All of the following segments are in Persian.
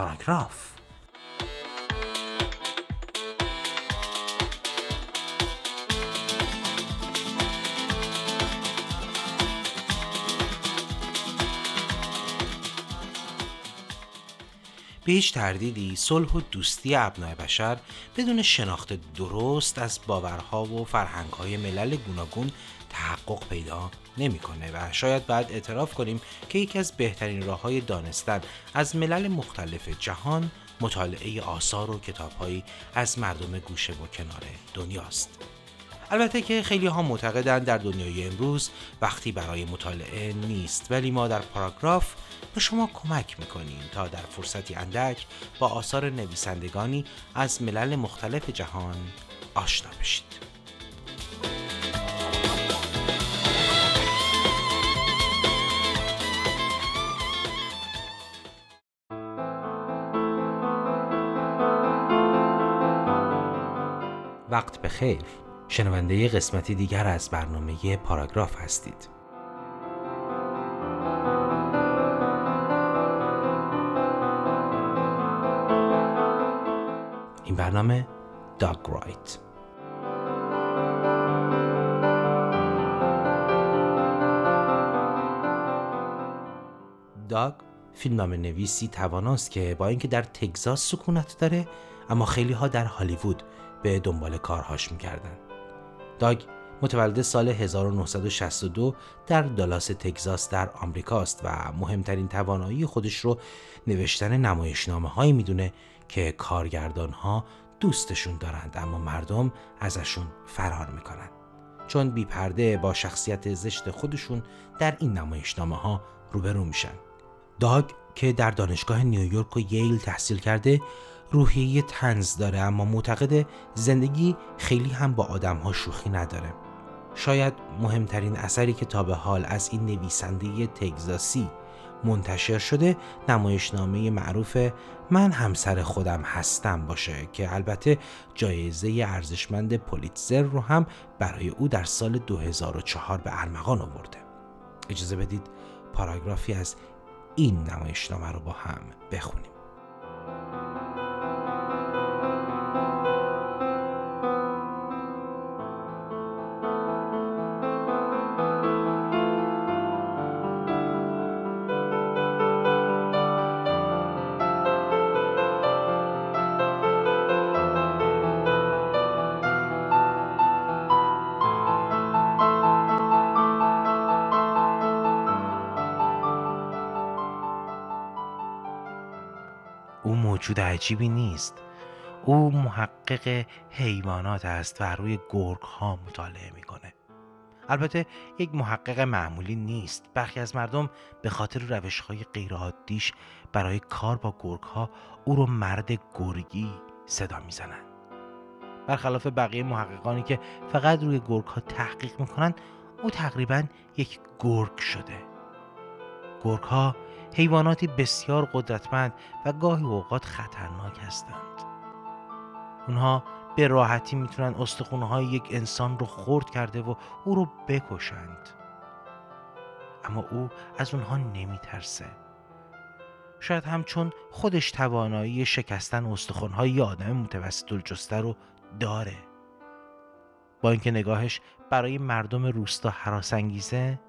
پاراگراف به هیچ تردیدی صلح و دوستی ابنای بشر بدون شناخت درست از باورها و فرهنگهای ملل گوناگون تحقق پیدا نمی‌کنه و شاید بعد اعتراف کنیم که یکی از بهترین راه های دانستن از ملل مختلف جهان مطالعه آثار و کتابهایی از مردم گوشه و کنار دنیاست. البته که خیلی ها معتقدند در دنیای امروز وقتی برای مطالعه نیست ولی ما در پاراگراف به شما کمک می‌کنیم تا در فرصتی اندک با آثار نویسندگانی از ملل مختلف جهان آشنا بشید. وقت بخیر شنونده قسمتی دیگر از برنامه پاراگراف هستید. این برنامه داگ رایت داگ فیلمنامه نویسی تواناست که با اینکه در تگزاس سکونت داره اما خیلی ها در هالیوود به دنبال کارهاش می‌کردن. داگ متولد سال 1962 در دالاس تگزاس در آمریکاست و مهمترین توانایی خودش رو نوشتن نمایشنامه هایی می‌دونه که کارگردان ها دوستشون دارند اما مردم ازشون فرار می‌کنن. چون بیپرده با شخصیت زشت خودشون در این نمایشنامه ها روبرو میشن. داگ که در دانشگاه نیویورک و ییل تحصیل کرده روحیه تنز داره اما معتقد زندگی خیلی هم با آدم ها شوخی نداره. شاید مهمترین اثری که تا به حال از این نویسنده تگزاسی منتشر شده نمایشنامه معروف من همسر خودم هستم باشه که البته جایزه ارزشمند پولیتزر رو هم برای او در سال 2004 به ارمغان آورده. اجازه بدید پاراگرافی از این نمایشنامه رو با هم بخونیم. او موجود عجیبی نیست. او محقق حیوانات است و روی گرگ ها مطالعه می‌کنه. البته یک محقق معمولی نیست. برخی از مردم به خاطر روش های غیرعادیش برای کار با گرگ ها او رو مرد گرگی صدا می‌زنند برخلاف بقیه محققانی که فقط روی گرگ ها تحقیق می‌کنن او تقریبا یک گرگ شده. گرگ ها حیواناتی بسیار قدرتمند و گاهی اوقات خطرناک هستند. اونها به راحتی می‌تونن استخونه های یک انسان رو خورد کرده و او رو بکشند. اما او از اونها نمیترسه. شاید هم چون خودش توانایی شکستن استخونهای یه آدم متوسط الجسته رو داره. با اینکه نگاهش برای مردم روستا حراسانگیزه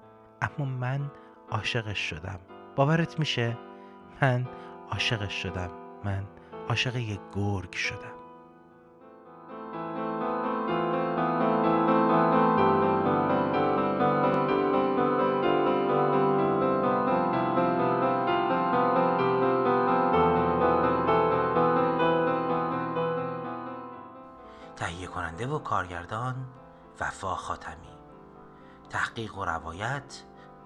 اما من عاشقش شدم. باورت میشه؟ من عاشقش شدم. من عاشق یک گرگ شدم. تهیه کننده و کارگردان وفا خاتمی. تحقیق و روایت